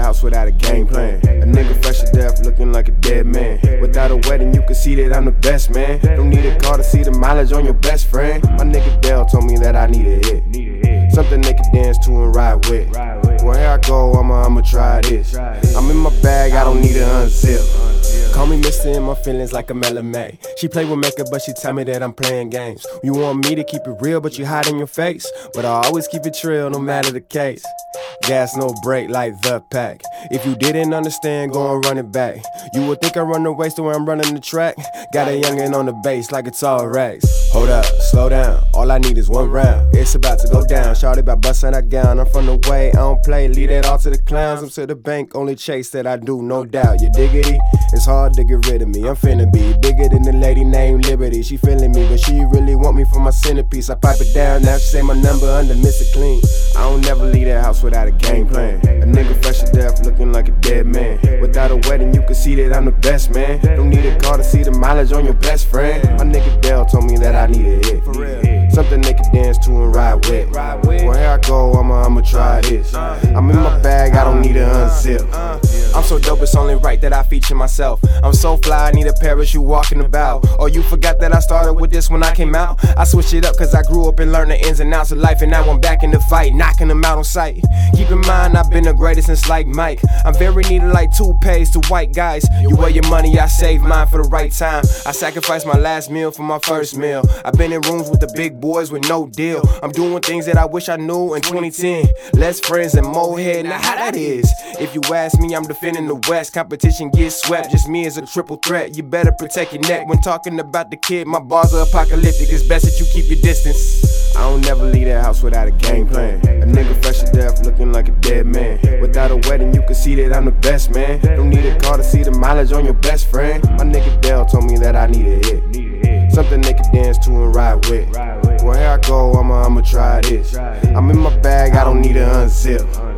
house without a game plan. A nigga fresh to death, looking like a dead man. Without a wedding, you can see that I'm the best man. Don't need a car to see the mileage on your best friend. My nigga Dell told me that I need a hit. Something they can dance to and ride with. Where I go, I'ma, I'ma try this. I'm in my bag, I don't need to unzip. Call me in my feelings like a May. She play with makeup, but she tell me that I'm playing games. You want me to keep it real, but you hide in your face. But I always keep it trill, no matter the case. Gas no brake like the pack. If you didn't understand, go and run it back. You would think I run the race the way I'm running the track. Got a youngin' on the base like it's all rags. Hold up, slow down. All I need is one round. It's about to go down. Shorty about bustin' that gown. I'm from the way, I don't play. Leave that all to the clowns. I'm to the bank, only chase that I do, no doubt. You diggity? It's hard to get rid of me. I'm finna be bigger than the lady named Liberty. She feeling me, but she really want me for my centerpiece. I pipe it down, now she say my number under Mr. Clean. I don't never leave that house without a game plan. A nigga fresh to death, looking like a dead man. Without a wedding, you can see that I'm the best man. Don't need a car to see the mileage on your best friend. My nigga Dell told me that I need a hit. For real. Something they can dance to and ride with. Where I go, I'ma, I'ma try this. Uh, I'm in my uh, bag, I don't need to uh, unzip. I'm so dope, it's only right that I feature myself. I'm so fly, I need a parachute walking about. Or you forgot that I started with this when I came out? I switched it up cause I grew up and learned the ins and outs of life, and now I'm back in the fight, knocking them out on sight. Keep in mind, I've been the greatest since like Mike. I'm very needed like toupees to white guys. You wear your money, I save mine for the right time. I sacrificed my last meal for my first meal. I've been in rooms with the big boys with no deal. I'm doing things that I wish I knew in 2010. Less friends and more head, now how that is. If you ask me, I'm defending the West. Competition gets swept, just me as a triple threat. You better protect your neck when talking about the kid. My bars are apocalyptic, it's best that you keep your distance. I don't never leave that house without a game plan. A nigga fresh to death, looking like a dead man. Without a wedding, you can see that I'm the best man. Don't need a car to see the mileage on your best friend. My nigga Dell told me that I need a hit. Something they can dance to and ride with. Well, here I go, I'ma, I'ma try this. I'm in my bag, I don't need to unzip.